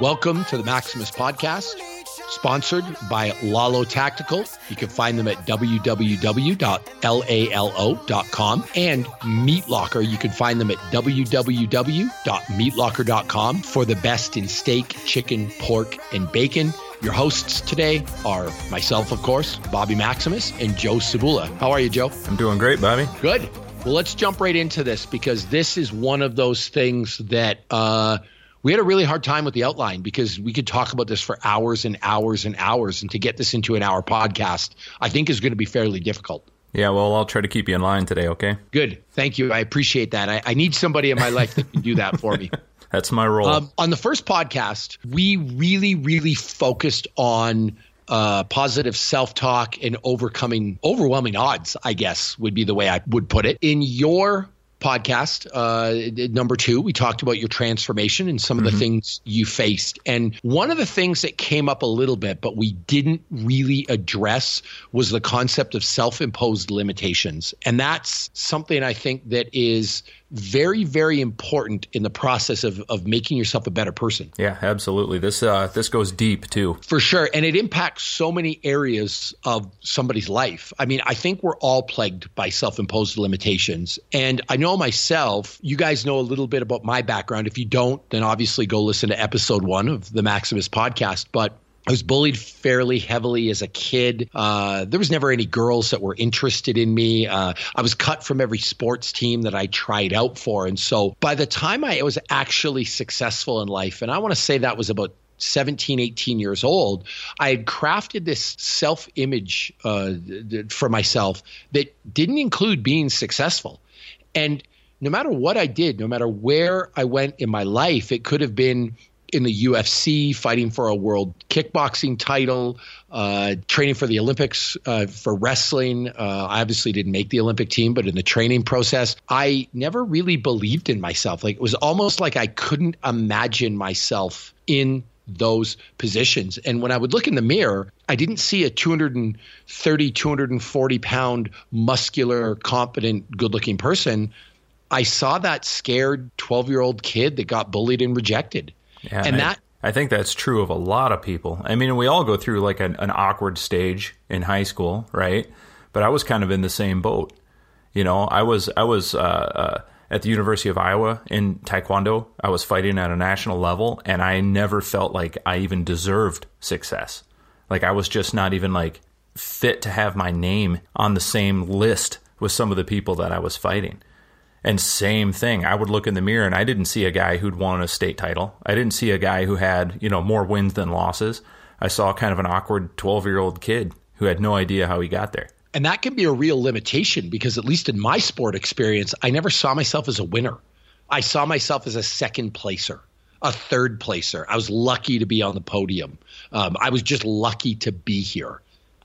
Welcome to the Maximus Podcast, sponsored by Lalo Tactical. You can find them at www.lalo.com and Meat Locker. You can find them at www.meatlocker.com for the best in steak, chicken, pork, and bacon. Your hosts today are myself, of course, Bobby Maximus, and Joe Cebula. How are you, Joe? I'm doing great, Bobby. Good. Well, let's jump right into this because this is one of those things that uh, we had a really hard time with the outline because we could talk about this for hours and hours and hours. And to get this into an hour podcast, I think is going to be fairly difficult. Yeah, well, I'll try to keep you in line today, okay? Good. Thank you. I appreciate that. I, I need somebody in my life that can do that for me. That's my role. Um, on the first podcast, we really, really focused on uh, positive self talk and overcoming overwhelming odds, I guess would be the way I would put it. In your podcast, uh, number two, we talked about your transformation and some of the mm-hmm. things you faced. And one of the things that came up a little bit, but we didn't really address was the concept of self imposed limitations. And that's something I think that is very very important in the process of of making yourself a better person. Yeah absolutely. This uh this goes deep too. For sure. And it impacts so many areas of somebody's life. I mean i think we're all plagued by self-imposed limitations. And i know myself you guys know a little bit about my background. If you don't then obviously go listen to episode 1 of the maximus podcast. But I was bullied fairly heavily as a kid. Uh, there was never any girls that were interested in me. Uh, I was cut from every sports team that I tried out for. And so by the time I was actually successful in life, and I want to say that was about 17, 18 years old, I had crafted this self image uh, for myself that didn't include being successful. And no matter what I did, no matter where I went in my life, it could have been in the UFC, fighting for a world kickboxing title, uh, training for the Olympics uh, for wrestling. Uh, I obviously didn't make the Olympic team, but in the training process, I never really believed in myself. Like it was almost like I couldn't imagine myself in those positions. And when I would look in the mirror, I didn't see a 230, 240 pound, muscular, competent, good looking person. I saw that scared 12 year old kid that got bullied and rejected. Yeah, and, that I, I think that's true of a lot of people. I mean, we all go through like an, an awkward stage in high school, right? But I was kind of in the same boat. You know, I was I was uh, uh, at the University of Iowa in Taekwondo. I was fighting at a national level, and I never felt like I even deserved success. Like I was just not even like fit to have my name on the same list with some of the people that I was fighting. And same thing, I would look in the mirror and I didn't see a guy who'd won a state title. I didn't see a guy who had, you know, more wins than losses. I saw kind of an awkward 12 year old kid who had no idea how he got there. And that can be a real limitation because, at least in my sport experience, I never saw myself as a winner. I saw myself as a second placer, a third placer. I was lucky to be on the podium. Um, I was just lucky to be here.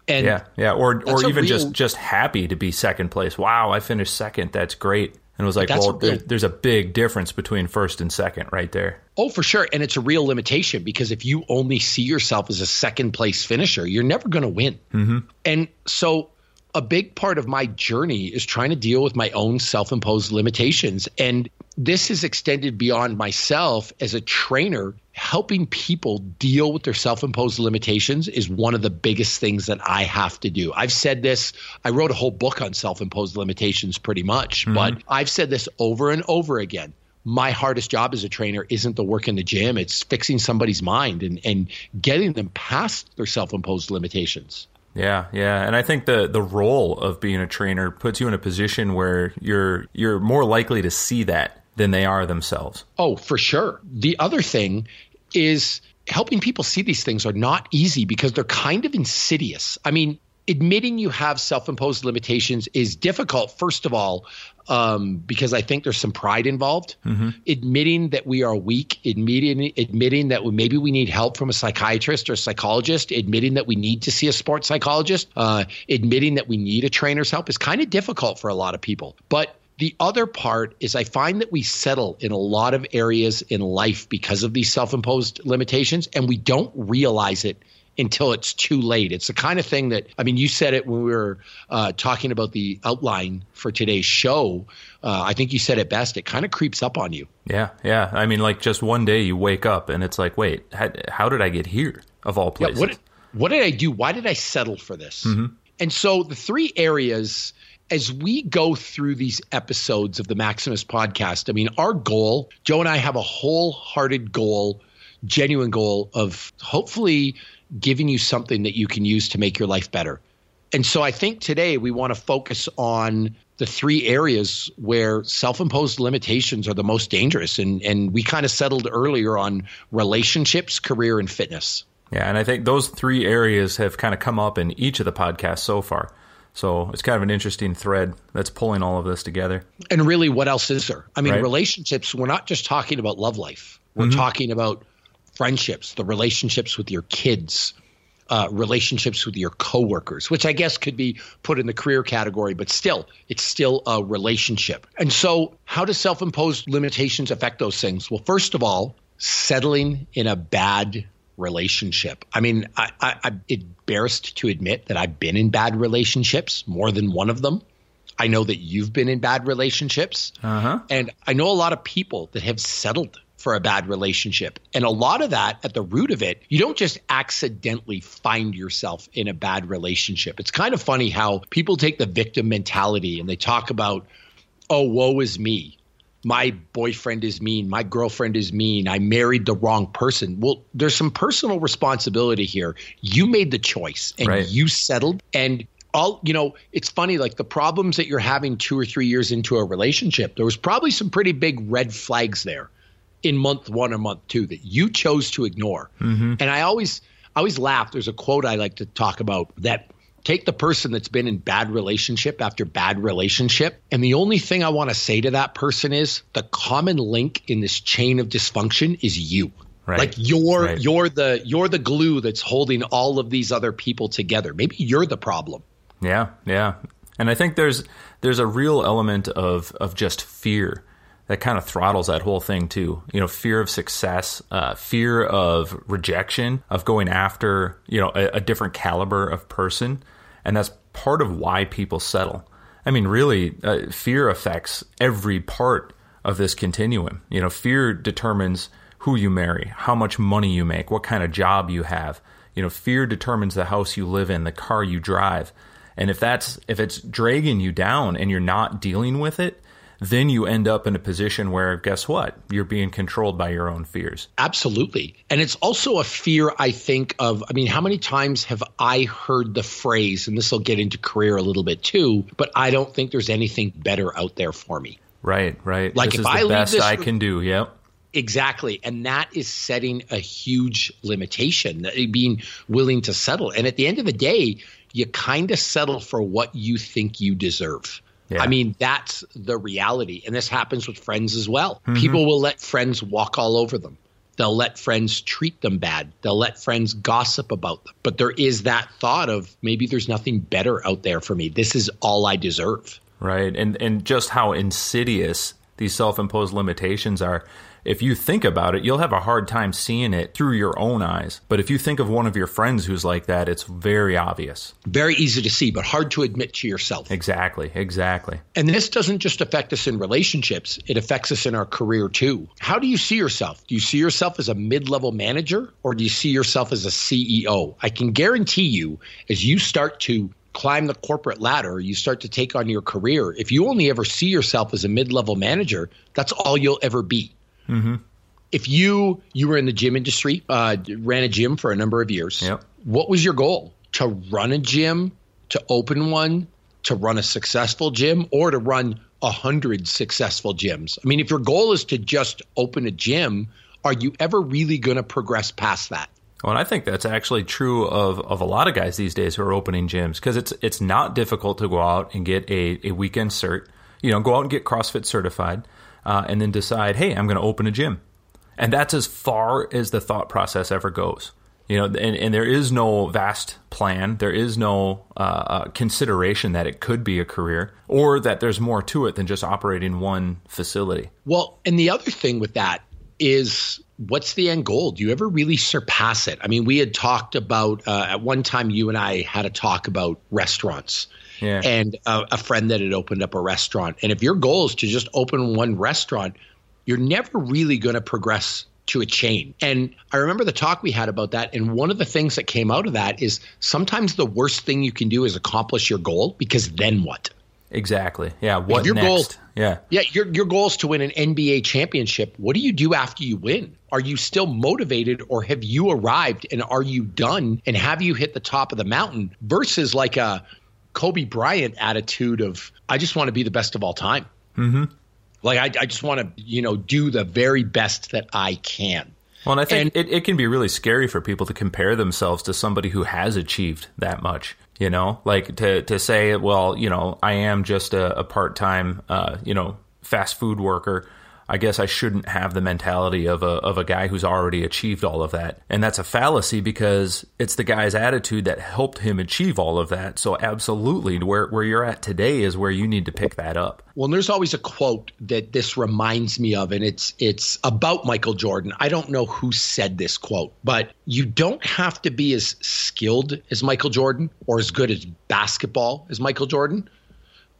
And yeah, yeah, or or even real, just just happy to be second place. Wow, I finished second. That's great. And it was like, That's well, real, there's a big difference between first and second right there. Oh, for sure. And it's a real limitation because if you only see yourself as a second place finisher, you're never going to win. Mm-hmm. And so a big part of my journey is trying to deal with my own self imposed limitations. And this has extended beyond myself as a trainer. Helping people deal with their self imposed limitations is one of the biggest things that I have to do. I've said this, I wrote a whole book on self imposed limitations pretty much, mm-hmm. but I've said this over and over again my hardest job as a trainer isn't the work in the gym it's fixing somebody's mind and, and getting them past their self-imposed limitations yeah, yeah, and I think the the role of being a trainer puts you in a position where you're you're more likely to see that than they are themselves. Oh, for sure. The other thing is helping people see these things are not easy because they're kind of insidious. I mean, admitting you have self-imposed limitations is difficult first of all um, because I think there's some pride involved. Mm-hmm. Admitting that we are weak, admitting admitting that maybe we need help from a psychiatrist or a psychologist, admitting that we need to see a sports psychologist, uh, admitting that we need a trainer's help is kind of difficult for a lot of people. But the other part is I find that we settle in a lot of areas in life because of these self-imposed limitations, and we don't realize it until it's too late. It's the kind of thing that, I mean, you said it when we were uh, talking about the outline for today's show. Uh, I think you said it best. It kind of creeps up on you. Yeah, yeah. I mean, like just one day you wake up and it's like, wait, how, how did I get here of all places? Yeah, what, what, did I do? Why did I settle for this? Mm-hmm. And so the three areas as we go through these episodes of the Maximus podcast, I mean, our goal, Joe and I have a wholehearted goal, genuine goal of hopefully giving you something that you can use to make your life better. And so I think today we want to focus on the three areas where self-imposed limitations are the most dangerous and and we kind of settled earlier on relationships, career and fitness. Yeah, and I think those three areas have kind of come up in each of the podcasts so far. So it's kind of an interesting thread that's pulling all of this together. And really, what else is there? I mean, right? relationships, we're not just talking about love life, we're mm-hmm. talking about friendships, the relationships with your kids, uh, relationships with your coworkers, which I guess could be put in the career category, but still, it's still a relationship. And so, how do self imposed limitations affect those things? Well, first of all, settling in a bad relationship. I mean, I, I, I'm embarrassed to admit that I've been in bad relationships, more than one of them. I know that you've been in bad relationships. Uh-huh. And I know a lot of people that have settled for a bad relationship. And a lot of that, at the root of it, you don't just accidentally find yourself in a bad relationship. It's kind of funny how people take the victim mentality and they talk about, oh, woe is me my boyfriend is mean, my girlfriend is mean, I married the wrong person. Well, there's some personal responsibility here. You made the choice and right. you settled and all you know it's funny like the problems that you're having 2 or 3 years into a relationship there was probably some pretty big red flags there in month 1 or month 2 that you chose to ignore. Mm-hmm. and i always I always laugh. There's a quote i like to talk about that take the person that's been in bad relationship after bad relationship. And the only thing i want to say to that person is the common link in this chain of dysfunction is you. Right. like you're right. you're the you're the glue that's holding all of these other people together. Maybe you're the problem. Yeah. Yeah. And i think there's there's a real element of of just fear that kind of throttles that whole thing too. You know, fear of success, uh, fear of rejection, of going after you know a, a, different caliber of person, and that's part of why people settle. I mean, really, uh, fear affects every part of this continuum. You know, fear determines who you marry, how much money you make, what kind of job you have. You know, fear determines the house you live in, the car you drive. And if that's if it's dragging you down and you're not dealing with it, then you end up in a position where guess what? You're being controlled by your own fears. Absolutely. And it's also a fear i think of i mean how many times have i heard the phrase and this will get into career a little bit too but i don't think there's anything better out there for me. Right right. Like this if is the I best i can do. Yep. Exactly. And that is setting a huge limitation, eh, being willing to settle. And at the end of the day, you kind of settle for what you think you deserve. Yeah. I mean, that's the reality. And this happens with friends as well. Mm-hmm. People will let friends walk all over them. They'll let friends treat them bad. They'll let friends gossip about them. But there is that thought of maybe there's nothing better out there for me. This is all I deserve. Right. And and just how insidious these self-imposed limitations are if you think about it, you'll have a hard time seeing it through your own eyes. But if you think of one of your friends who's like that, it's very obvious. Very easy to see, but hard to admit to yourself. Exactly, exactly. And this doesn't just affect us in relationships, it affects us in our career too. How do you see yourself? Do you see yourself as a mid level manager or do you see yourself as a CEO? I can guarantee you, as you start to climb the corporate ladder, you start to take on your career, if you only ever see yourself as a mid level manager, that's all you'll ever be. Mm-hmm. If you you were in the gym industry, uh, ran a gym for a number of years, yep. what was your goal? To run a gym, to open one, to run a successful gym, or to run a hundred successful gyms? I mean, if your goal is to just open a gym, are you ever really going to progress past that? Well, and I think that's actually true of, of a lot of guys these days who are opening gyms because it's it's not difficult to go out and get a, a weekend cert. You know, go out and get CrossFit certified uh, and then decide, hey, I'm going to open a gym. And that's as far as the thought process ever goes. You know, and, and there is no vast plan. There is no uh, uh, consideration that it could be a career or that there's more to it than just operating one facility. Well, and the other thing with that is what's the end goal? Do you ever really surpass it? I mean, we had talked about uh, at one time. You and I had a talk about restaurants. Yeah. And uh, a friend that had opened up a restaurant. And if your goal is to just open one restaurant, you're never really going to progress to a chain. And I remember the talk we had about that. And one of the things that came out of that is sometimes the worst thing you can do is accomplish your goal because then what? Exactly. Yeah. What your next? Goal, yeah. Yeah. Your your goal is to win an NBA championship. What do you do after you win? Are you still motivated, or have you arrived and are you done? And have you hit the top of the mountain? Versus like a Kobe Bryant attitude of I just want to be the best of all time. Mm-hmm. Like I, I just want to, you know, do the very best that I can. Well, and I think and, it, it can be really scary for people to compare themselves to somebody who has achieved that much. You know, like to to say, well, you know, I am just a, a part time, uh, you know, fast food worker I guess I shouldn't have the mentality of a of a guy who's already achieved all of that. And that's a fallacy because it's the guy's attitude that helped him achieve all of that. So absolutely where where you're at today is where you need to pick that up. Well, there's always a quote that this reminds me of and it's it's about Michael Jordan. I don't know who said this quote, but you don't have to be as skilled as Michael Jordan or as good as basketball as Michael Jordan.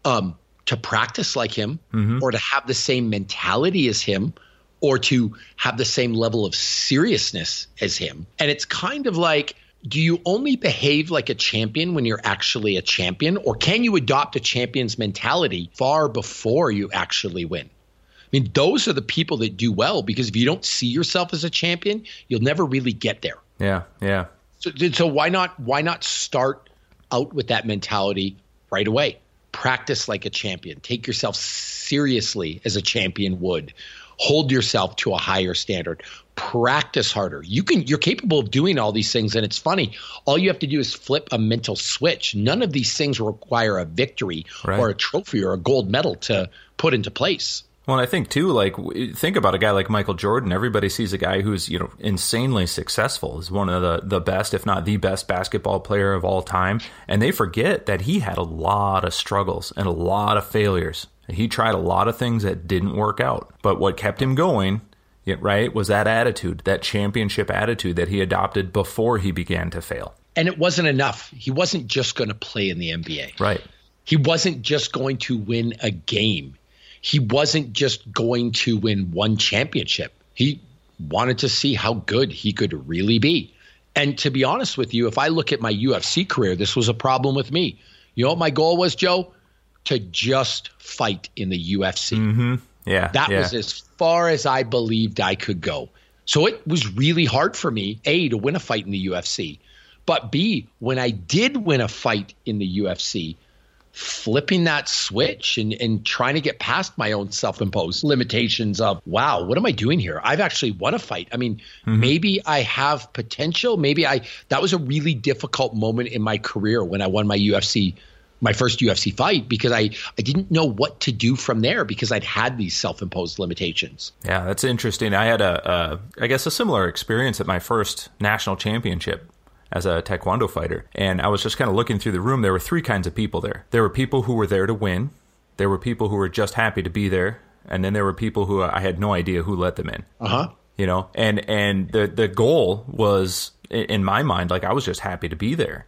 Um, to practice like him mm-hmm. or to have the same mentality as him or to have the same level of seriousness as him. And it's kind of like, do you only behave like a champion when you're actually a champion, or can you adopt a champion's mentality far before you actually win? I mean, those are the people that do well because if you don't see yourself as a champion, you'll never really get there. Yeah, yeah. So, so why not why not start out with that mentality right away? Practice like a champion. Take yourself seriously as a champion would. Hold yourself to a higher standard. Practice harder. You can you're capable of doing all these things and it's funny. All you have to do is flip a mental switch. None of these things require a victory right. or a trophy or a gold medal to put into place. Well, I think too, like think about a guy like Michael Jordan. Everybody sees a guy who's you know insanely successful, is one of the the best, if not the best, basketball player of all time, and they forget that he had a lot of struggles and a lot of failures. He tried a lot of things that didn't work out, but what kept him going, right, was that attitude, that championship attitude that he adopted before he began to fail. And it wasn't enough. He wasn't just going to play in the NBA. Right. He wasn't just going to win a game he wasn't just going to win one championship. He wanted to see how good he could really be. And to be honest with you, if I look at my UFC career, this was a problem with me. You know what my goal was, Joe? To just fight in the UFC. Mm-hmm. Yeah. That yeah. was as far as I believed I could go. So it was really hard for me, A, to win a fight in the UFC. But B, when I did win a fight in the UFC, flipping that switch and, and trying to get past my own self-imposed limitations of wow what am i doing here? I've actually won a fight. I mean mm-hmm. maybe i have potential. Maybe i that was a really difficult moment in my career when i won my ufc my first ufc fight because i i didn't know what to do from there because i'd had these self-imposed limitations. Yeah that's interesting. I had a, a I guess a similar experience at my first national championship as a taekwondo fighter. And I was just kind of looking through the room. There were three kinds of people there. There were people who were there to win. There were people who were just happy to be there, and then there were people who I had no idea who let them in. Uh huh. You know, and and the the goal was in my mind like I was just happy to be there.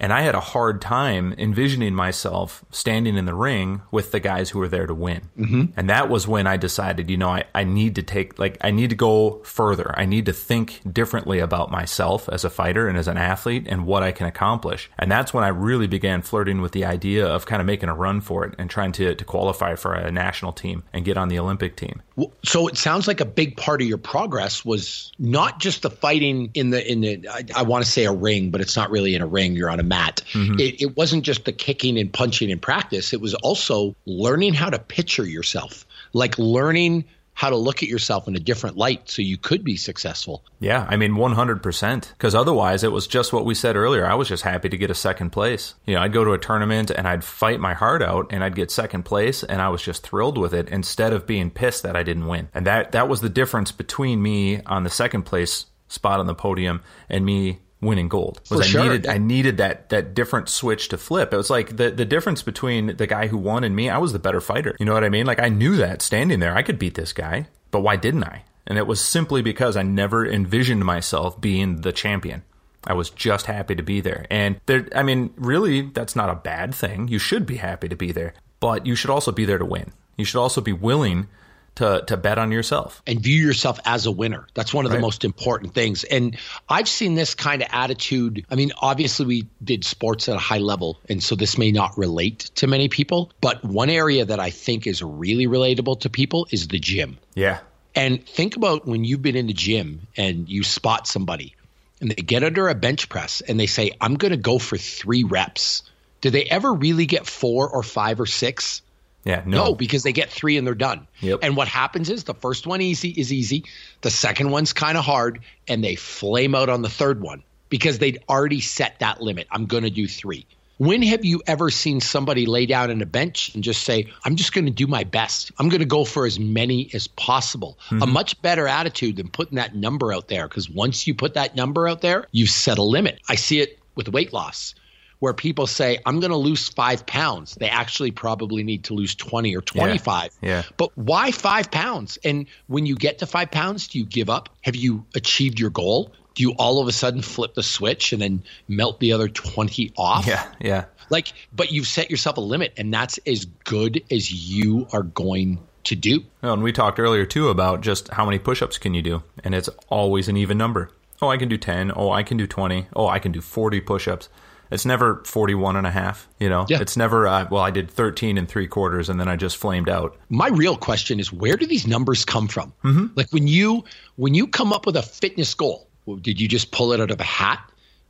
And I had a hard time envisioning myself standing in the ring with the guys who were there to win. Mm-hmm. And that was when I decided, you know, I, I need to take, like, I need to go further. I need to think differently about myself as a fighter and as an athlete and what I can accomplish. And that's when I really began flirting with the idea of kind of making a run for it and trying to, to qualify for a national team and get on the Olympic team. So it sounds like a big part of your progress was not just the fighting in the, in the, I, I want to say a ring, but it's not really in a ring. You're on a mat. Mm-hmm. It, it wasn't just the kicking and punching in practice. It was also learning how to picture yourself, like learning how to look at yourself in a different light so you could be successful. Yeah, I mean 100% because otherwise it was just what we said earlier. I was just happy to get a second place. You know, I'd go to a tournament and I'd fight my heart out and I'd get second place and I was just thrilled with it instead of being pissed that I didn't win. And that that was the difference between me on the second place spot on the podium and me winning gold. Was For I sure. needed I needed that that different switch to flip. It was like the the difference between the guy who won and me. I was the better fighter. You know what I mean? Like I knew that standing there, I could beat this guy, but why didn't I? And it was simply because I never envisioned myself being the champion. I was just happy to be there. And there, I mean, really, that's not a bad thing. You should be happy to be there, but you should also be there to win. You should also be willing to, to bet on yourself and view yourself as a winner. That's one of right. the most important things. And I've seen this kind of attitude. I mean, obviously, we did sports at a high level, and so this may not relate to many people. But one area that I think is really relatable to people is the gym. Yeah. And think about when you've been in the gym and you spot somebody and they get under a bench press and they say, I'm going to go for three reps. Do they ever really get four or five or six? Yeah, no. no. because they get three and they're done. Yep. And what happens is the first one easy is easy, the second one's kind of hard, and they flame out on the third one because they'd already set that limit. I'm going to do three. When have you ever seen somebody lay down in a bench and just say, I'm just going to do my best? I'm going to go for as many as possible. Mm-hmm. A much better attitude than putting that number out there because once you put that number out there, you've set a limit. I see it with weight loss where people say, I'm going to lose five pounds. They actually probably need to lose 20 or 25. Yeah, yeah. But why five pounds? And when you get to five pounds, do you give up? Have you achieved your goal? do you all of a sudden flip the switch and then melt the other 20 off? Yeah, yeah. Like, but you've set yourself a limit, and that's as good as you are going to do. Well, and we talked earlier too about just how many push ups can you do, and it's always an even number. Oh, I can do 10. Oh, I can do 20. Oh, I can do 40 push ups. It's never 41 and a half, you know? Yeah. It's never, uh, well, I did 13 and three quarters and then I just flamed out. My real question is where do these numbers come from? Mm-hmm. Like when you, when you come up with a fitness goal, did you just pull it out of a hat?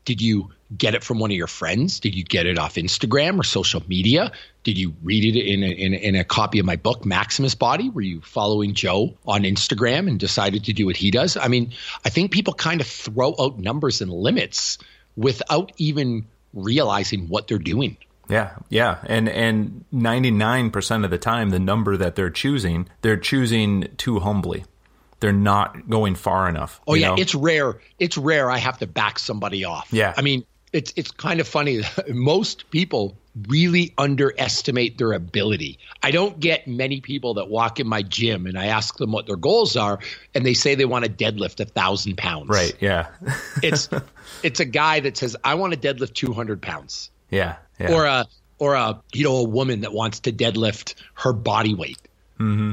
Did you get it from one of your friends? Did you get it off Instagram or social media? Did you read it in a, in a, in a copy of my book, Maximus Body? Were you following Joe on Instagram and decided to do what he does? I mean, I think people kind of throw out numbers and limits without even realizing what they're doing. Yeah, yeah, and and ninety nine percent of the time, the number that they're choosing, they're choosing too humbly they're not going far enough. Oh yeah, know? it's rare. It's rare. I have to back somebody off. Yeah, I mean, it's it's kind of funny. Most people really underestimate their ability. I don't get many people that walk in my gym and I ask them what their goals are, and they say they want to deadlift a thousand pounds. Right. Yeah. it's it's a guy that says I want to deadlift two hundred pounds. Yeah, yeah. Or a or a you know a woman that wants to deadlift her body weight. Mm-hmm.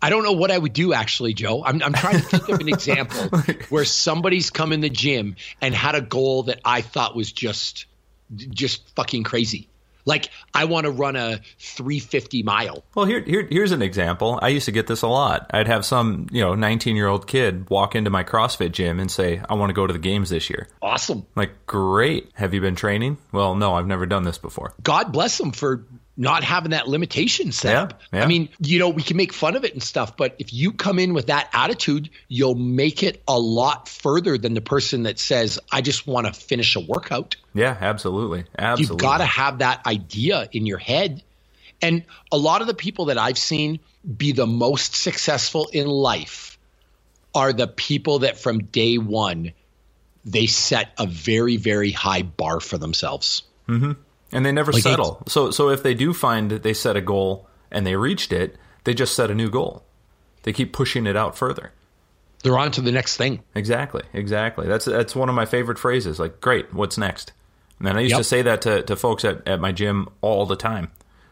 I don't know what I would do actually, Joe. I'm, I'm trying to think of an example where somebody's come in the gym and had a goal that I thought was just just fucking crazy. Like I want to run a 350 mile. Well, here, here here's an example. I used to get this a lot. I'd have some, you know, 19 year old kid walk into my CrossFit gym and say, "I want to go to the games this year." Awesome. Like, great. Have you been training? Well, no, I've never done this before. God bless them for not having that limitation set yeah, yeah. I mean, you know, we can make fun of it and stuff, but if you come in with that attitude, you'll make it a lot further than the person that says, I just want to finish a workout. Yeah, absolutely. Absolutely. You've got to have that idea in your head. And a lot of the people that I've seen be the most successful in life are the people that from day one, they set a very, very high bar for themselves. Mm-hmm and they never like settle. So so if they do find that they set a goal and they reached it, they just set a new goal. They keep pushing it out further. They're on to the next thing. Exactly, exactly. That's that's one of my favorite phrases. Like, great, what's next? And I used yep. to say that to, to folks at, at my gym all the time.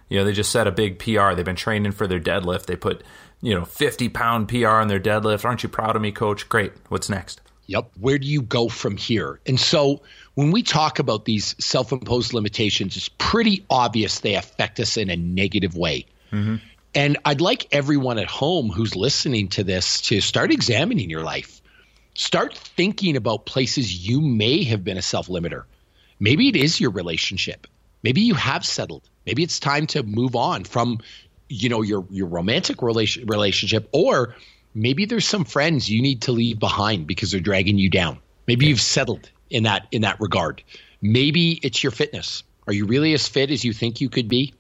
You know, they just set a big PR. They've been training for their deadlift. They put, you know, 50 pound PR on their deadlift. Aren't you proud of me, coach? Great. What's next? Yep. Where do you go from here? And so when we talk about these self imposed limitations, it's pretty obvious they affect us in a negative way. Mm-hmm. And I'd like everyone at home who's listening to this to start examining your life. Start thinking about places you may have been a self limiter. Maybe it is your relationship. Maybe you have settled. Maybe it's time to move on from, you know, your your romantic relation, relationship or maybe there's some friends you need to leave behind because they're dragging you down. Maybe you've settled in that in that regard. Maybe it's your fitness. Are you really as fit as you think you could be?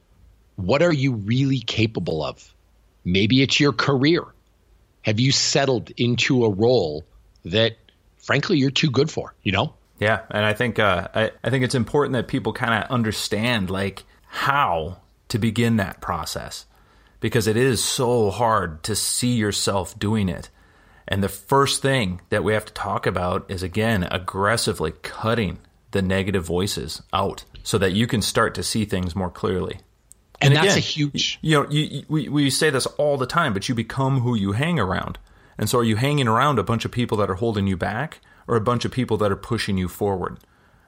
What are you really capable of? Maybe it's your career. Have you settled into a role that frankly you're too good for, you know? Yeah, and I think uh, I, I think it's important that people kind of understand like how to begin that process because it is so hard to see yourself doing it And the first thing that we have to talk about is again aggressively cutting the negative voices out so that you can start to see things more clearly. And, and that's again, a huge. You know, you, you, we we say this all the time, but you become who you hang around. And so, are you hanging around a bunch of people that are holding you back, or a bunch of people that are pushing you forward?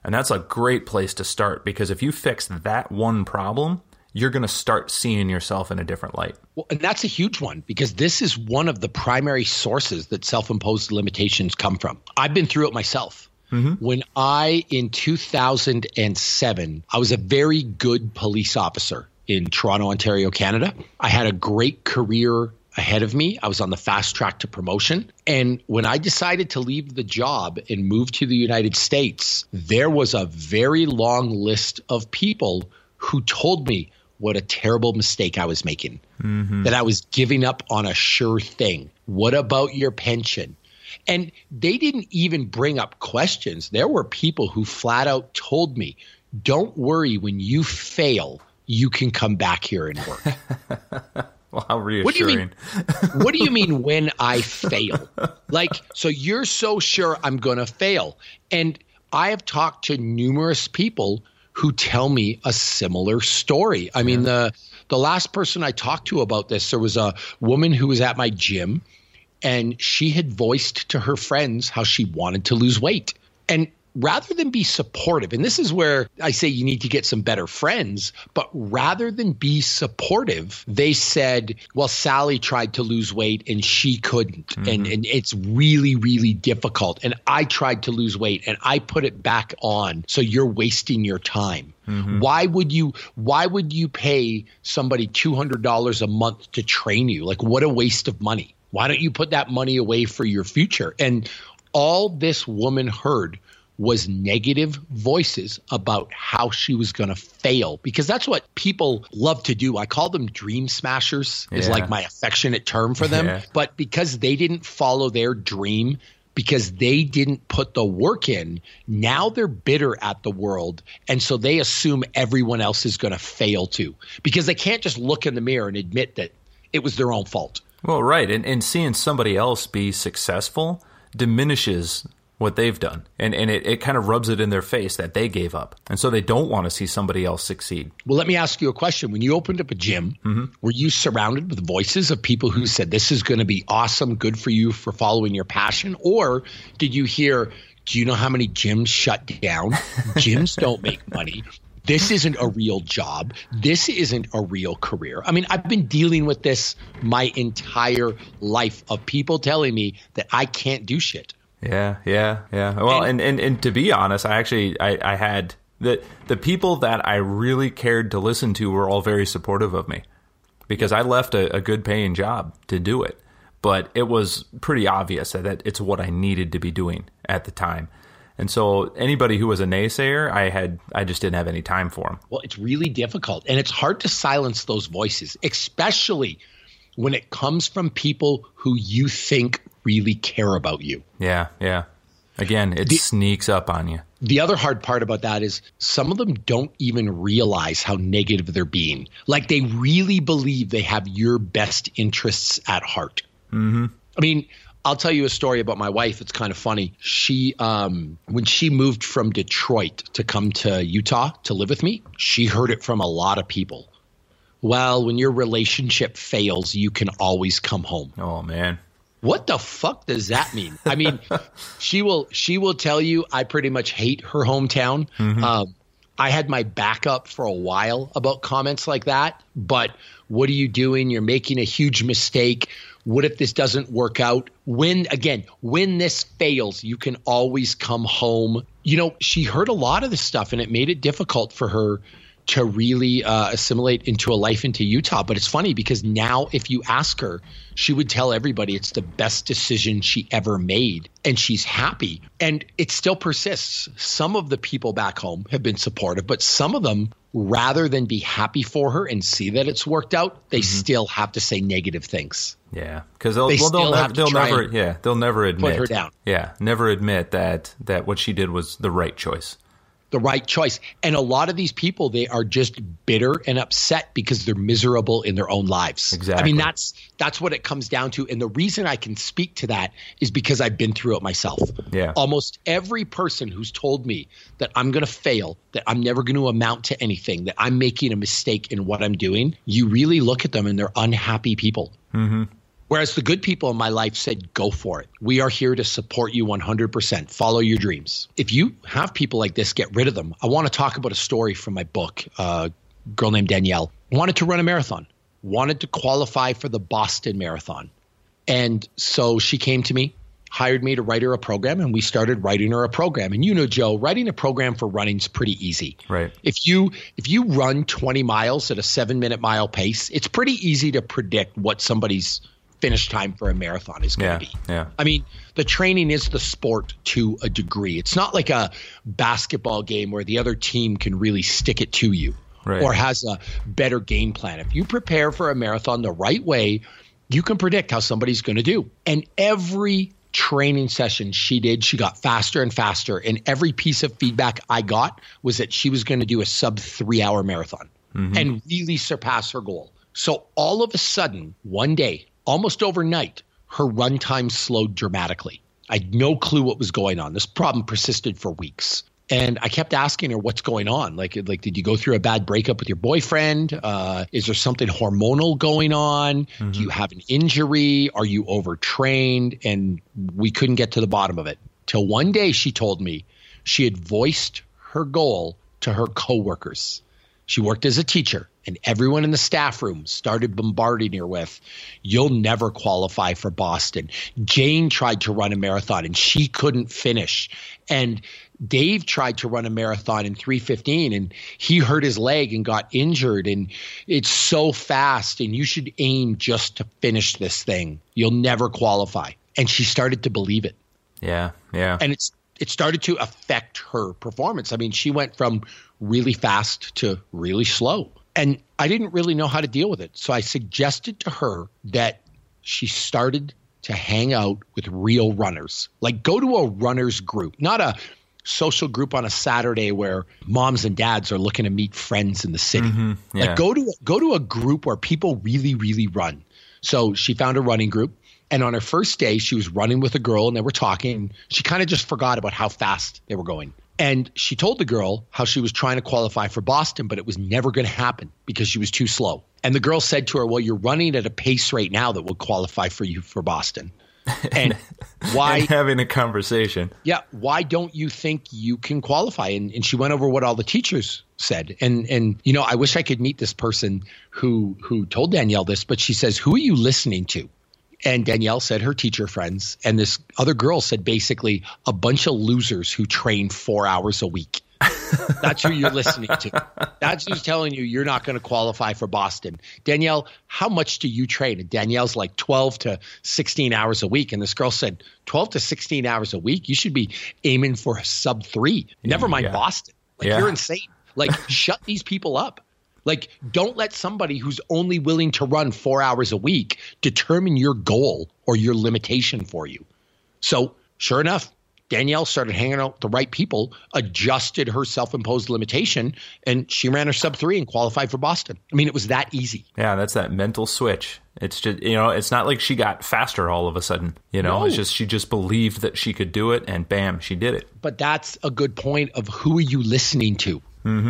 And that's a great place to start because if you fix that one problem, you're going to start seeing yourself in a different light. Well, and that's a huge one because this is one of the primary sources that self imposed limitations come from. I've been through it myself. Mm-hmm. When I, in 2007, I was a very good police officer in Toronto, Ontario, Canada. I had a great career ahead of me. I was on the fast track to promotion. And when I decided to leave the job and move to the United States, there was a very long list of people who told me what a terrible mistake I was making, mm-hmm. that I was giving up on a sure thing. What about your pension? And they didn't even bring up questions. There were people who flat out told me, don't worry, when you fail, you can come back here and work. Well, how reassuring. What do you mean? what do you mean when I fail? Like, so you're so sure I'm going to fail. And I have talked to numerous people who tell me a similar story. I mean, the the last person I talked to about this, there was a woman who was at my gym and she had voiced to her friends how she wanted to lose weight. And rather than be supportive, and this is where I say you need to get some better friends, but rather than be supportive, they said, well, Sally tried to lose weight and she couldn't. Mm-hmm. And, and it's really, really difficult. And I tried to lose weight and I put it back on. So you're wasting your time. Mm-hmm. Why would you why would you pay somebody $200 a month to train you? Like what a waste of money. Why don't you put that money away for your future? And all this woman heard was negative voices about how she was going to fail because that's what people love to do. I call them dream smashers is yeah. like my affectionate term for them, yeah. but because they didn't follow their dream because they didn't put the work in, now they're bitter at the world and so they assume everyone else is going to fail too because they can't just look in the mirror and admit that it was their own fault. Well, right. And, and seeing somebody else be successful diminishes what they've done. And, and it, it kind of rubs it in their face that they gave up. And so they don't want to see somebody else succeed. Well, let me ask you a question. When you opened up a gym, mm-hmm. were you surrounded with voices of people who said, this is going to be awesome, good for you for following your passion? Or did you hear, do you know how many gyms shut down? gyms don't make money. This isn't a real job. This isn't a real career. I mean, I've been dealing with this my entire life of people telling me that I can't do shit. Yeah, yeah, yeah. Well, and, and, and, to be honest, I actually I, I had the the people that I really cared to listen to were all very supportive of me because I left a, a good paying job to do it. But it was pretty obvious that, it's what I needed to be doing at the time. And so anybody who was a naysayer, I had I just didn't have any time for them. Well, it's really difficult and it's hard to silence those voices, especially when it comes from people who you think really care about you. Yeah, yeah. Again, it the, sneaks up on you. The other hard part about that is some of them don't even realize how negative they're being. Like they really believe they have your best interests at heart. Mm-hmm. I mean, I'll tell you a story about my wife. It's kind of funny. She, um, when she moved from Detroit to come to Utah to live with me, she heard it from a lot of people. Well, when your relationship fails, you can always come home. Oh man what the fuck does that mean? I mean, she will she will tell you I pretty much hate her hometown. Mm-hmm. Um, I had my backup for a while about comments like that, but what are you doing? You're making a huge mistake. What if this doesn't work out? When again, when this fails, you can always come home. You know, she heard a lot of this stuff and it made it difficult for her to really uh, assimilate into a life into Utah. But it's funny because now, if you ask her, she would tell everybody it's the best decision she ever made and she's happy. And it still persists. Some of the people back home have been supportive, but some of them, rather than be happy for her and see that it's worked out, they mm-hmm. still have to say negative things. Yeah, because they'll, they well, they'll, never, they'll never, yeah, they'll never admit, put her down. Yeah, never admit that that what she did was the right choice. The right choice. And a lot of these people, they are just bitter and upset because they're miserable in their own lives. Exactly. I mean, that's that's what it comes down to. And the reason I can speak to that is because I've been through it myself. Yeah. Almost every person who's told me that I'm going to fail, that I'm never going to amount to anything, that I'm making a mistake in what I'm doing, you really look at them and they're unhappy people. Mm-hmm. Whereas the good people in my life said, go for it. We are here to support you 100%. Follow your dreams. If you have people like this, get rid of them. I want to talk about a story from my book. Uh, girl named Danielle wanted to run a marathon, wanted to qualify for the Boston Marathon. And so she came to me, hired me to write her a program, and we started writing her a program. And you know, Joe, writing a program for running is pretty easy. Right. If you if you run 20 miles at a seven minute mile pace, it's pretty easy to predict what somebody's finish time for a marathon is going Yeah. to be. Yeah. I mean, the training is the sport to a degree. It's not like a basketball game where the other team can really stick it to you Right. or has a better game plan. If you prepare for a marathon the right way, you can predict how somebody's going to do. And every training session she did, she got faster and faster. And every piece of feedback I got was that she was going to do a sub three hour marathon mm-hmm. and really surpass her goal. So all of a sudden, one day, almost overnight, her runtime slowed dramatically. I had no clue what was going on. This problem persisted for weeks. And I kept asking her what's going on. Like, like, did you go through a bad breakup with your boyfriend? Uh, is there something hormonal going on? Do you have an injury? Are you overtrained? And we couldn't get to the bottom of it. Till one day she told me she had voiced her goal to her coworkers. She worked as a teacher, and everyone in the staff room started bombarding her with, You'll never qualify for Boston. Jane tried to run a marathon and she couldn't finish. And Dave tried to run a marathon in 315 and he hurt his leg and got injured. And it's so fast, and you should aim just to finish this thing. You'll never qualify. And she started to believe it Yeah. Yeah. and it's it started to affect her performance. I mean, she went from really fast to really slow. And I didn't really know how to deal with it. So I suggested to her that she started to hang out with real runners. Like go to a runners group, not a social group on a Saturday where moms and dads are looking to meet friends in the city. Mm-hmm. yeah. Like go to go to a group where people really really run. So she found a running group and on her first day she was running with a girl and they were talking. She kind of just forgot about how fast they were going. And she told the girl how she was trying to qualify for Boston but it was never going to happen because she was too slow. And the girl said to her, "Well, you're running at a pace right now that will qualify for you for Boston." And why and having a conversation. yeah, why don't you think you can qualify? And, and she went over what all the teachers said. And and you know, I wish I could meet this person who who told Danielle this, but she says, "Who are you listening to?" And Danielle said her teacher friends, and this other girl said basically a bunch of losers who train four hours a week. That's who you're listening to. That's who's telling you you're not going to qualify for Boston. Danielle, how much do you train? And Danielle's like 12 to 16 hours a week. And this girl said, 12 to 16 hours a week? You should be aiming for a sub three. Never mm, mind Yeah. Boston. Like, Yeah. you're insane. Like, shut these people up. Like, don't let somebody who's only willing to run four hours a week determine your goal or your limitation for you. So, sure enough, Danielle started hanging out with the right people, adjusted her self imposed limitation, and she ran her sub three and qualified for Boston. I mean, it was that easy. Yeah, that's that mental switch. It's just you know, it's not like she got faster all of a sudden. You know, No. it's just she just believed that she could do it, and bam, she did it. But that's a good point of who are you listening to?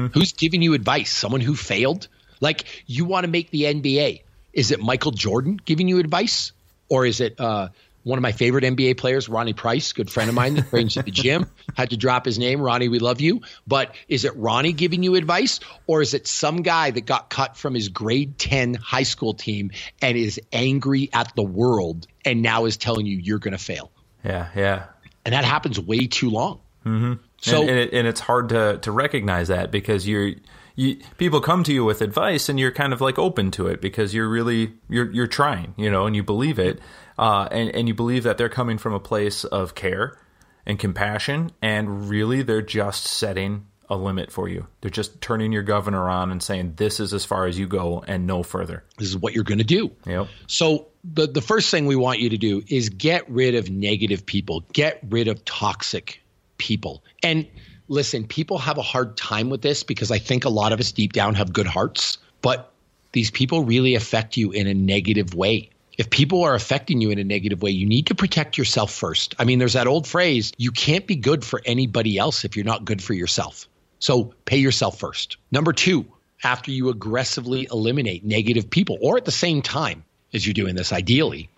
Who's giving you advice? Someone who failed? Like, you want to make the NBA. Is it Michael Jordan giving you advice? Or is it uh, one of my favorite NBA players, Ronnie Price, good friend of mine that trains at the gym? Had to drop his name. Ronnie, we love you. But is it Ronnie giving you advice? Or is it some guy that got cut from his grade 10 high school team and is angry at the world and now is telling you you're going to fail? Yeah, yeah. And that happens way too long. Mm-hmm. So, and, and, it, and it's hard to to recognize that because you're you people come to you with advice and you're kind of like open to it because you're really you're you're trying you know and you believe it. Uh, and and you believe that they're coming from a place of care and compassion and really they're just setting a limit for you. They're just turning your governor on and saying this is as far as you go and no further. This is what you're going to do. yep. So the the first thing we want you to do is get rid of negative people, get rid of toxic people. And listen, people have a hard time with this because I think a lot of us deep down have good hearts, but these people really affect you in a negative way. If people are affecting you in a negative way, you need to protect yourself first. I mean, there's that old phrase you can't be good for anybody else if you're not good for yourself. So pay yourself first. Number two, after you aggressively eliminate negative people, or at the same time as you're doing this, ideally,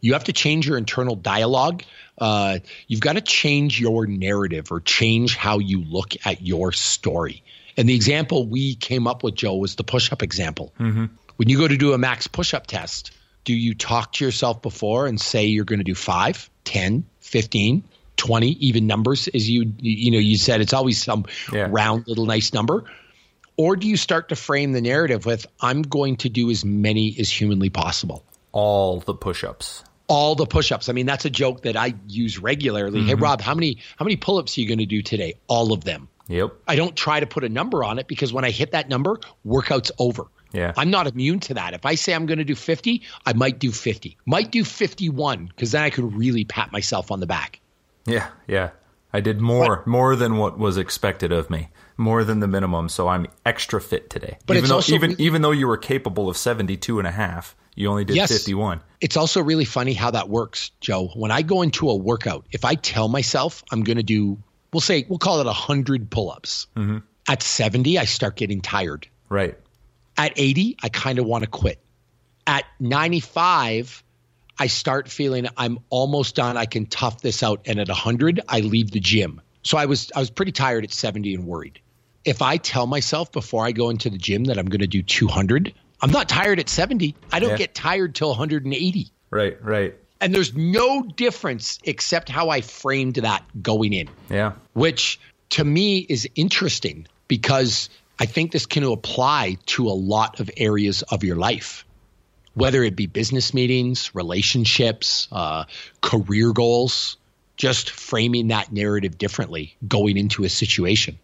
you have to change your internal dialogue. Uh, you've got to change your narrative or change how you look at your story. And the example we came up with, Joe, was the push up example. Mm-hmm. When you go to do a max push up test, do you talk to yourself before and say you're going to do 5, 10, 15, 20, even numbers as you you know you said it's always some yeah. round little nice number or do you start to frame the narrative with i'm going to do as many as humanly possible all the push-ups all the push-ups i mean that's a joke that i use regularly mm-hmm. hey rob how many how many pull-ups are you going to do today all of them yep i don't try to put a number on it because when i hit that number workout's over yeah. I'm not immune to that. If I say I'm going to do 50, I might do 50. Might do 51 because then I can really pat myself on the back. Yeah, yeah. I did more what? more than what was expected of me, more than the minimum, so I'm extra fit today. But even though even even though you were capable of 72 and a half, you only did yes, 51. It's also really funny how that works, Joe. When I go into a workout, if I tell myself I'm going to do we'll say we'll call it 100 pull-ups. Mm-hmm. At 70, I start getting tired. Right. At 80, I kind of want to quit. At 95, I start feeling I'm almost done. I can tough this out. And at 100, I leave the gym. So I was I was pretty tired at 70 and worried. If I tell myself before I go into the gym that I'm going to do 200, I'm not tired at 70. I don't yeah. get tired till 180. Right, right. And there's no difference except how I framed that going in. Yeah. Which to me is interesting because I think this can apply to a lot of areas of your life whether it be business meetings, relationships, uh, career goals, just framing that narrative differently going into a situation.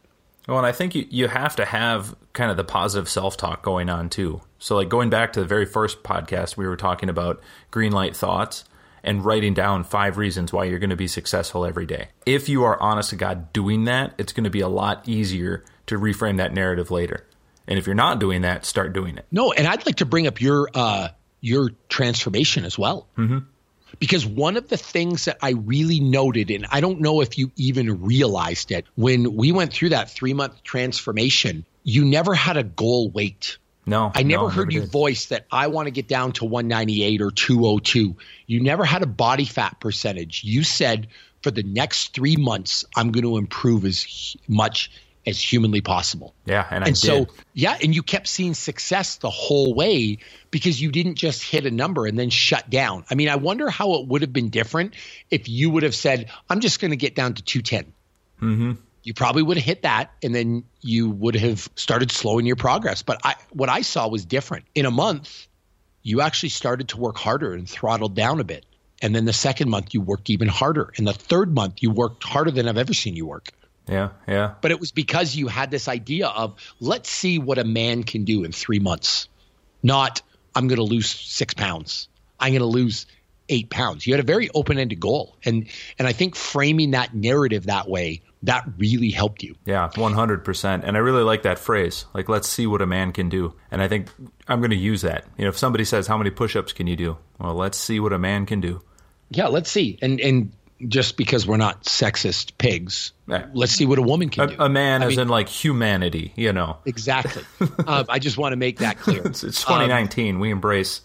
Well, and I think you, you have to have kind of the positive self talk going on too. So, like going back to the very first podcast, we were talking about green light thoughts and writing down five reasons why you're going to be successful every day. If you are honest to God doing that, it's going to be a lot easier to reframe that narrative later. And if you're not doing that, start doing it. No, and I'd like to bring up your uh, your transformation as well. Mm-hmm. Because one of the things that I really noted, and I don't know if you even realized it, when we went through that three month transformation, you never had a goal weight. No, I never no, heard never you did. voice that I want to get down to 198 or 202. You never had a body fat percentage. You said for the next three months, I'm going to improve as much as humanly possible. Yeah, and, and so yeah, and you kept seeing success the whole way because you didn't just hit a number and then shut down. I mean, I wonder how it would have been different if you would have said, "I'm just going to get down to 210." Mm-hmm. You probably would have hit that, and then you would have started slowing your progress. But I, what I saw was different. In a month, you actually started to work harder and throttled down a bit. And then the second month, you worked even harder. And the third month, you worked harder than I've ever seen you work. Yeah, yeah. But it was because you had this idea of let's see what a man can do in three months, not I'm going to lose six pounds. I'm going to lose eight pounds. You had a very open ended goal, and and I think framing that narrative that way that really helped you. Yeah, 100%. And I really like that phrase. Like, let's see what a man can do. And I think I'm going to use that. You know, if somebody says, how many push ups can you do? Well, let's see what a man can do. Yeah, let's see. And, and just because we're not sexist pigs. Let's see what a woman can a, do. A man, I as mean, in like humanity, you know. Exactly. uh, I just want to make that clear. it's, it's 2019. Um, we embrace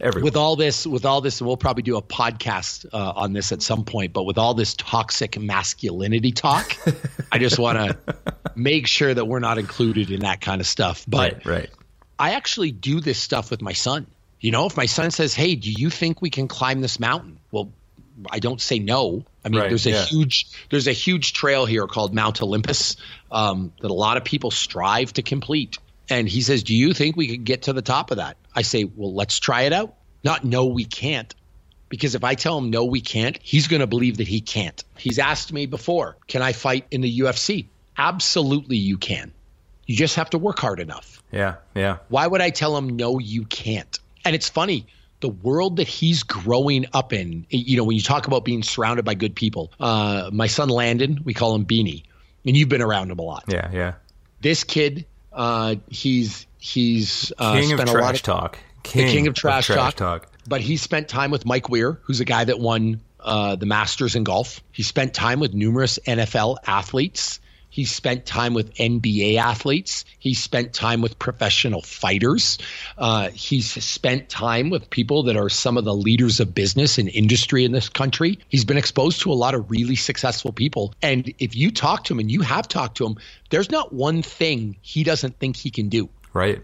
everyone. With all this, with all this, we'll probably do a podcast uh, on this at some point. But with all this toxic masculinity talk, I just want to make sure that we're not included in that kind of stuff. But right, right. I actually do this stuff with my son. You know, if my son says, "Hey, do you think we can climb this mountain?" Well, I don't say no. I mean, right, there's a yeah. huge there's a huge trail here called Mount Olympus um, that a lot of people strive to complete. And he says, "Do you think we could get to the top of that?" I say, "Well, let's try it out." Not no, we can't. Because if I tell him no, we can't, he's going to believe that he can't. He's asked me before, "Can I fight in the UFC?" Absolutely, you can. You just have to work hard enough. Yeah, yeah. Why would I tell him no, you can't? And it's funny the world that he's growing up in, you know, when you talk about being surrounded by good people, uh, my son Landon, we call him Beanie. and you've been around him a lot. Yeah, yeah. This kid, uh, he's he's uh, king of spent a trash lot of talk. King, the king of trash, talk, talk. But he spent time with Mike Weir, who's a guy that won uh, the Masters in golf. He spent time with numerous NFL athletes. He spent time with NBA athletes. He spent time with professional fighters. Uh, he's spent time with people that are some of the leaders of business and industry in this country. He's been exposed to a lot of really successful people. And if you talk to him and you have talked to him, there's not one thing he doesn't think he can do. Right.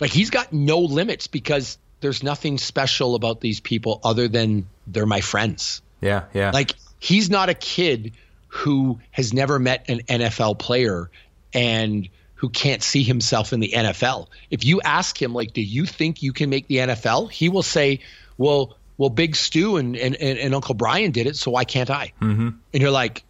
Like he's got no limits because there's nothing special about these people other than they're my friends. Yeah, yeah. Like he's not a kid who has never met an NFL player and who can't see himself in the NFL. If you ask him, like, do you think you can make the NFL? He will say, well, well, Big Stu and, and, and, Uncle Brian did it, so why can't I? Mm-hmm. And you're like,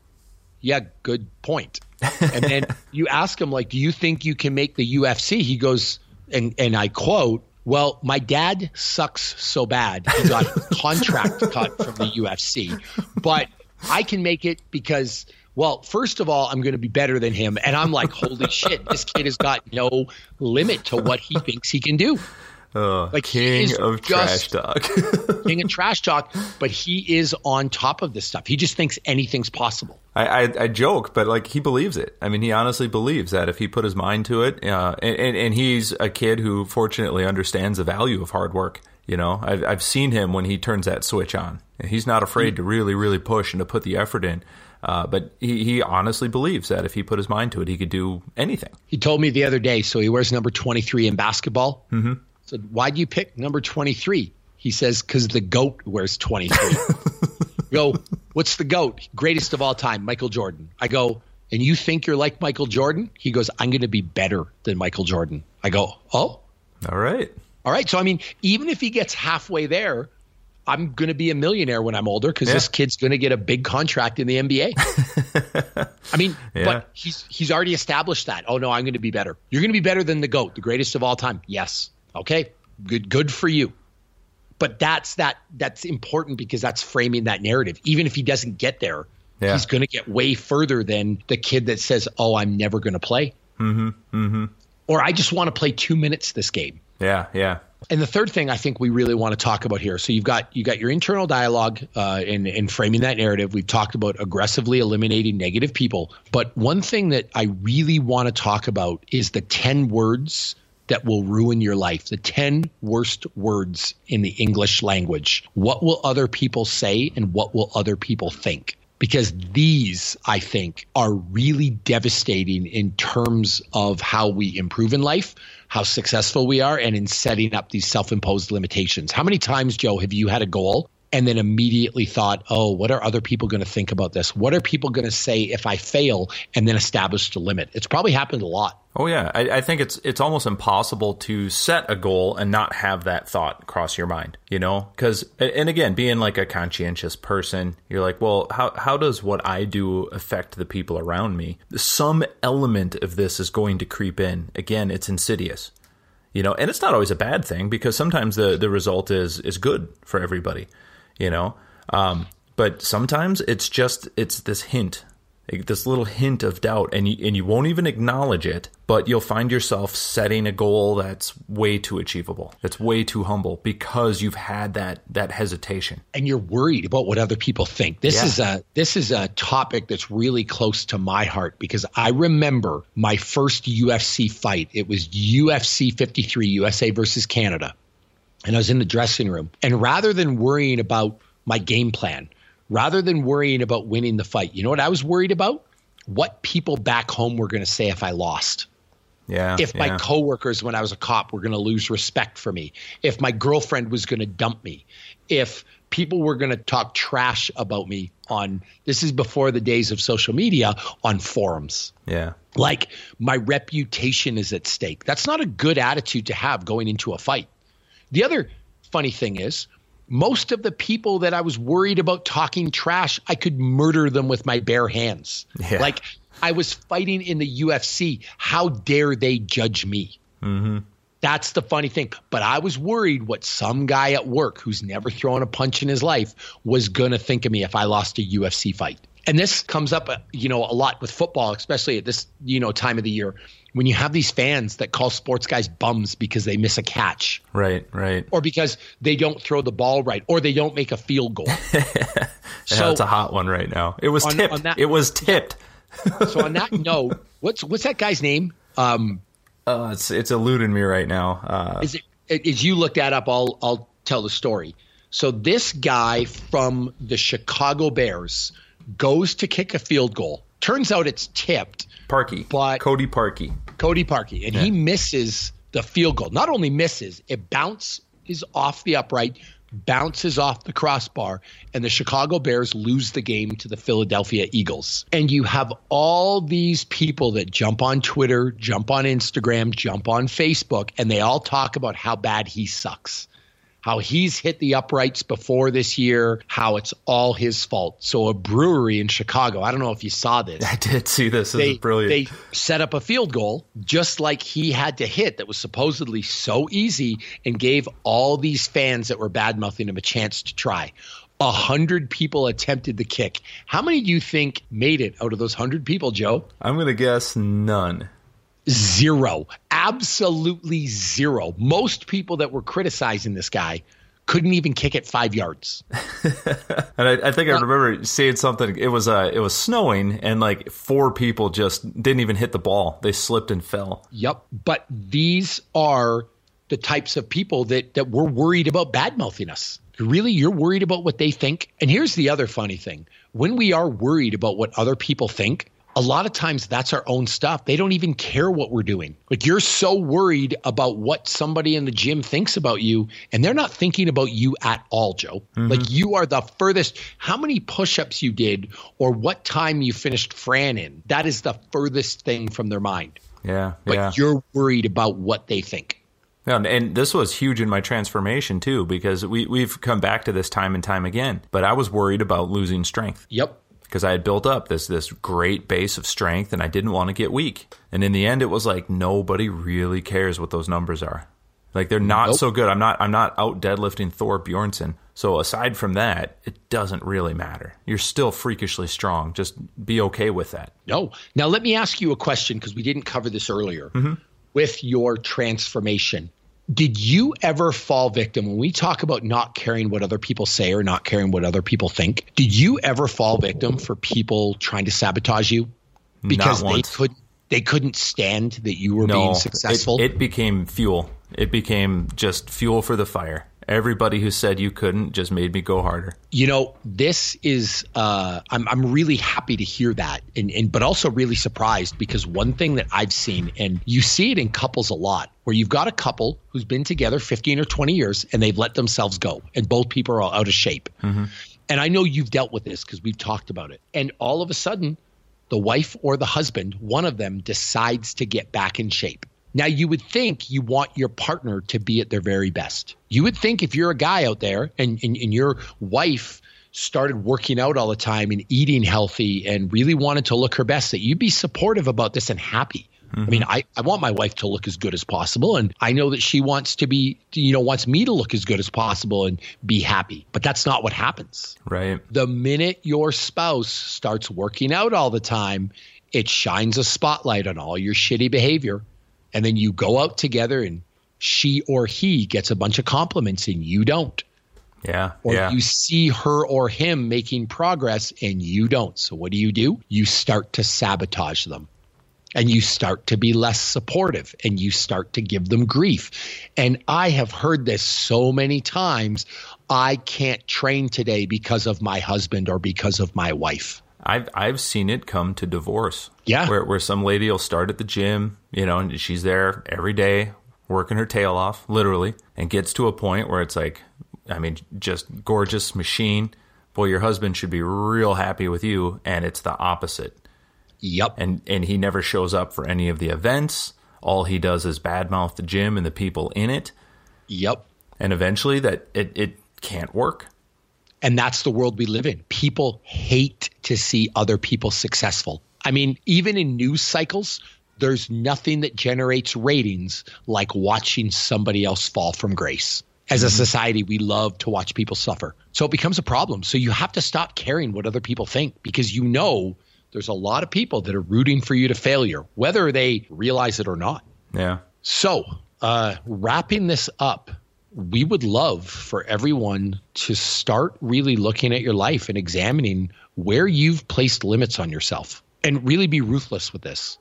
yeah, good point. and then you ask him, like, do you think you can make the UFC? He goes, and, and I quote, well, my dad sucks so bad he got a contract cut from the UFC, but I can make it because, well, first of all, I'm going to be better than him, and I'm like, holy shit, this kid has got no limit to what he thinks he can do. Uh, like king of trash talk, king of trash talk, but he is on top of this stuff. He just thinks anything's possible. I, I, I, joke, but like he believes it. I mean, he honestly believes that if he put his mind to it, uh, and, and, and he's a kid who fortunately understands the value of hard work. You know, I've, I've seen him when he turns that switch on. He's not afraid to really, really push and to put the effort in. Uh, but he, he honestly believes that if he put his mind to it, he could do anything. He told me the other day, so he wears number 23 in basketball. Mm-hmm. said, why do you pick number 23? He says, because the GOAT wears 23. go, what's the GOAT? Greatest of all time, Michael Jordan. I go, and you think you're like Michael Jordan? He goes, I'm going to be better than Michael Jordan. I go, oh. All right. All right. So, I mean, even if he gets halfway there, I'm going to be a millionaire when I'm older because yeah. this kid's going to get a big contract in the NBA. I mean, yeah. but he's he's already established that. Oh no, I'm going to be better. You're going to be better than the goat, the greatest of all time. Yes. Okay. Good good for you. But that's that that's important because that's framing that narrative. Even if he doesn't get there, yeah. he's going to get way further than the kid that says, "Oh, I'm never going to play." Mm-hmm. Mm-hmm. Or I just want to play two minutes this game. Yeah, yeah. And the third thing I think we really want to talk about here. So you've got you got your internal dialogue uh, in in framing that narrative. We've talked about aggressively eliminating negative people, but one thing that I really want to talk about is the ten words that will ruin your life. The ten worst words in the English language. What will other people say, and what will other people think? Because these, I think, are really devastating in terms of how we improve in life, how successful we are and in setting up these self-imposed limitations. How many times, Joe, have you had a goal and then immediately thought, "Oh, what are other people going to think about this? What are people going to say if I fail?" and then established a limit? It's probably happened a lot. Oh yeah, I, I, think it's it's almost impossible to set a goal and not have that thought cross your mind. You know, because and again, being like a conscientious person, you're like, well, how how does what I do affect the people around me? Some element of this is going to creep in. Again, it's insidious. You know, and it's not always a bad thing because sometimes the the result is is good for everybody. You know, um, but sometimes it's just it's this hint this little hint of doubt and you, and you won't even acknowledge it but you'll find yourself setting a goal that's way too achievable that's way too humble because you've had that that hesitation. And you're worried about what other people think. This yeah. is a this is a topic that's really close to my heart because i remember my first ufc fight. It was ufc 53 usa versus canada and i was in the dressing room and rather than worrying about my game plan rather than worrying about winning the fight. You know what I was worried about? What people back home were going to say if I lost. Yeah. If yeah. my coworkers when I was a cop were going to lose respect for me, if my girlfriend was going to dump me, if people were going to talk trash about me on this is before the days of social media on forums. Yeah. Like my reputation is at stake. That's not a good attitude to have going into a fight. The other funny thing is most of the people that I was worried about talking trash, I could murder them with my bare hands. Yeah. Like I was fighting in the UFC. How dare they judge me? Mm-hmm. That's the funny thing. But I was worried what some guy at work who's never thrown a punch in his life was going to think of me if I lost a UFC fight. And this comes up, uh, you know, a lot with football, especially at this, you know, time of the year when you have these fans that call sports guys bums because they miss a catch. Right, right. Or because they don't throw the ball right or they don't make a field goal. so it's a hot one right now. It was on, tipped. On that, it was tipped. so on that note, what's what's that guy's name? Um, uh, it's it's eluding me right now. Uh, is it? As you look that up, I'll I'll tell the story. So this guy from the Chicago Bears goes to kick a field goal. Turns out it's tipped. Parkey. but Cody Parkey. Cody Parkey. and yeah. he misses the field goal. Not only misses, it bounces off the upright, bounces off the crossbar, and the Chicago Bears lose the game to the Philadelphia Eagles. And you have all these people that jump on Twitter, jump on Instagram, jump on Facebook, and they all talk about how bad he sucks how he's hit the uprights before this year, how it's all his fault. So a brewery in Chicago, I don't know if you saw this. I did see this. This they, is brilliant. They set up a field goal just like he had to hit that was supposedly so easy and gave all these fans that were bad mouthing him a chance to try. A hundred people attempted the kick. How many do you think made it out of those hundred people, Joe? I'm going to guess none. Zero. Absolutely zero. Most people that were criticizing this guy couldn't even kick it five yards. and I, I think I remember seeing something. It was uh, it was snowing, and like four people just didn't even hit the ball. They slipped and fell. Yep. But these are the types of people that that we're worried about bad us. Really, you're worried about what they think. And here's the other funny thing: when we are worried about what other people think, a lot of times that's our own stuff. They don't even care what we're doing. Like you're so worried about what somebody in the gym thinks about you, and they're not thinking about you at all, Joe. Mm-hmm. Like you are the furthest. How many push ups you did or what time you finished Fran in, that is the furthest thing from their mind. Yeah. But yeah. you're worried about what they think. Yeah, and this was huge in my transformation too, because we, we've come back to this time and time again. But I was worried about losing strength. Yep because I had built up this this great base of strength and I didn't want to get weak. And in the end it was like nobody really cares what those numbers are. Like they're not nope. so good. I'm not I'm not out deadlifting Thor Bjornsson. So aside from that, it doesn't really matter. You're still freakishly strong. Just be okay with that. No. Now let me ask you a question because we didn't cover this earlier. Mm-hmm. With your transformation, did you ever fall victim when we talk about not caring what other people say or not caring what other people think? Did you ever fall victim for people trying to sabotage you because they could they couldn't stand that you were no, being successful? It, it became fuel. It became just fuel for the fire. Everybody who said you couldn't just made me go harder. You know, this is uh, I'm I'm really happy to hear that, and, and but also really surprised because one thing that I've seen, and you see it in couples a lot, where you've got a couple who's been together 15 or 20 years and they've let themselves go, and both people are all out of shape. Mm-hmm. And I know you've dealt with this because we've talked about it. And all of a sudden, the wife or the husband, one of them decides to get back in shape. Now, you would think you want your partner to be at their very best. You would think if you're a guy out there and, and, and your wife started working out all the time and eating healthy and really wanted to look her best, that you'd be supportive about this and happy. Mm-hmm. I mean, I, I want my wife to look as good as possible. And I know that she wants to be, you know, wants me to look as good as possible and be happy. But that's not what happens. Right. The minute your spouse starts working out all the time, it shines a spotlight on all your shitty behavior and then you go out together and she or he gets a bunch of compliments and you don't. Yeah. Or yeah. you see her or him making progress and you don't. So what do you do? You start to sabotage them and you start to be less supportive and you start to give them grief. And I have heard this so many times. I can't train today because of my husband or because of my wife. I've I've seen it come to divorce. Yeah, where where some lady will start at the gym, you know, and she's there every day working her tail off, literally, and gets to a point where it's like, I mean, just gorgeous machine. Boy, your husband should be real happy with you, and it's the opposite. Yep. And and he never shows up for any of the events. All he does is badmouth the gym and the people in it. Yep. And eventually, that it it can't work. And that's the world we live in. People hate to see other people successful. I mean, even in news cycles, there's nothing that generates ratings like watching somebody else fall from grace. As a society, we love to watch people suffer. So it becomes a problem. So you have to stop caring what other people think because you know there's a lot of people that are rooting for you to failure, whether they realize it or not. Yeah. So, uh, wrapping this up, we would love for everyone to start really looking at your life and examining where you've placed limits on yourself and really be ruthless with this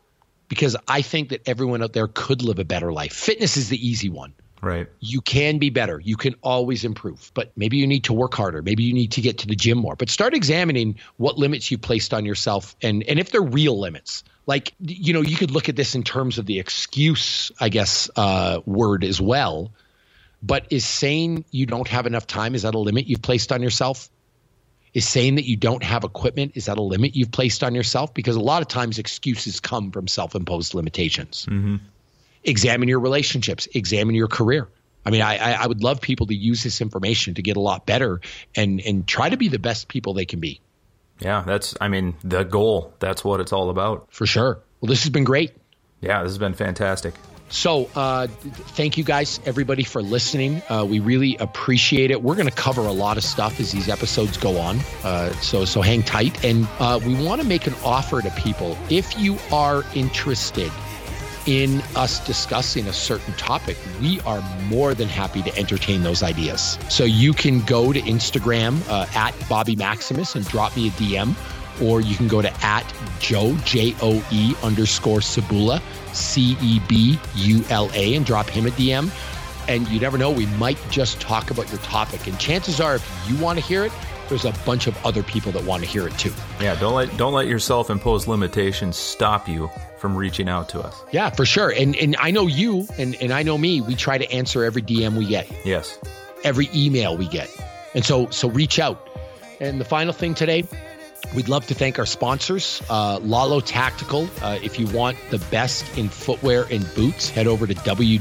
because I think that everyone out there could live a better life. Fitness is the easy one. Right. You can be better. You can always improve, but maybe you need to work harder. Maybe you need to get to the gym more. But start examining what limits you placed on yourself and and if they're real limits. Like you know, you could look at this in terms of the excuse, I guess, uh, word as well. But is saying you don't have enough time is that a limit you've placed on yourself? Is saying that you don't have equipment is that a limit you've placed on yourself? Because a lot of times excuses come from self-imposed limitations. Mm-hmm. Examine your relationships. Examine your career. I mean, I, I would love people to use this information to get a lot better and and try to be the best people they can be. Yeah, that's. I mean, the goal. That's what it's all about. For sure. Well, this has been great. Yeah, this has been fantastic. So, uh, thank you guys, everybody, for listening. Uh, we really appreciate it. We're going to cover a lot of stuff as these episodes go on. Uh, so, so hang tight. And uh, we want to make an offer to people. If you are interested in us discussing a certain topic, we are more than happy to entertain those ideas. So, you can go to Instagram uh, at Bobby Maximus and drop me a DM or you can go to at Joe, J O E underscore Cebula, C E B U L A, and drop him a DM. And you never know, we might just talk about your topic. And chances are, if you want to hear it, there's a bunch of other people that want to hear it too. Yeah, don't let don't let your self-imposed limitations stop you from reaching out to us. Yeah, for sure. And and I know you and, and I know me, we try to answer every DM we get. Yes. Every email we get. And so so reach out. And the final thing today, We'd love to thank our sponsors, uh, Lalo Tactical. Uh, if you want the best in footwear and boots, head over to www.lalo.com.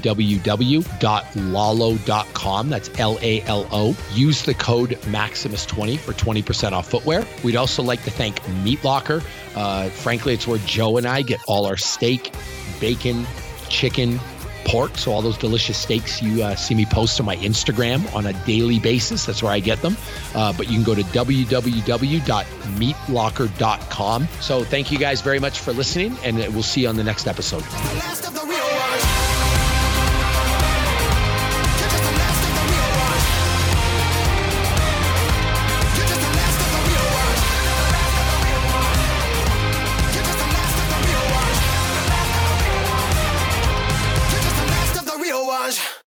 That's L A L O. Use the code Maximus20 for 20% off footwear. We'd also like to thank Meat Locker. Uh, frankly, it's where Joe and I get all our steak, bacon, chicken, pork. So all those delicious steaks you uh, see me post on my Instagram on a daily basis. That's where I get them. Uh, but you can go to www.meatlocker.com. So thank you guys very much for listening, and we'll see you on the next episode.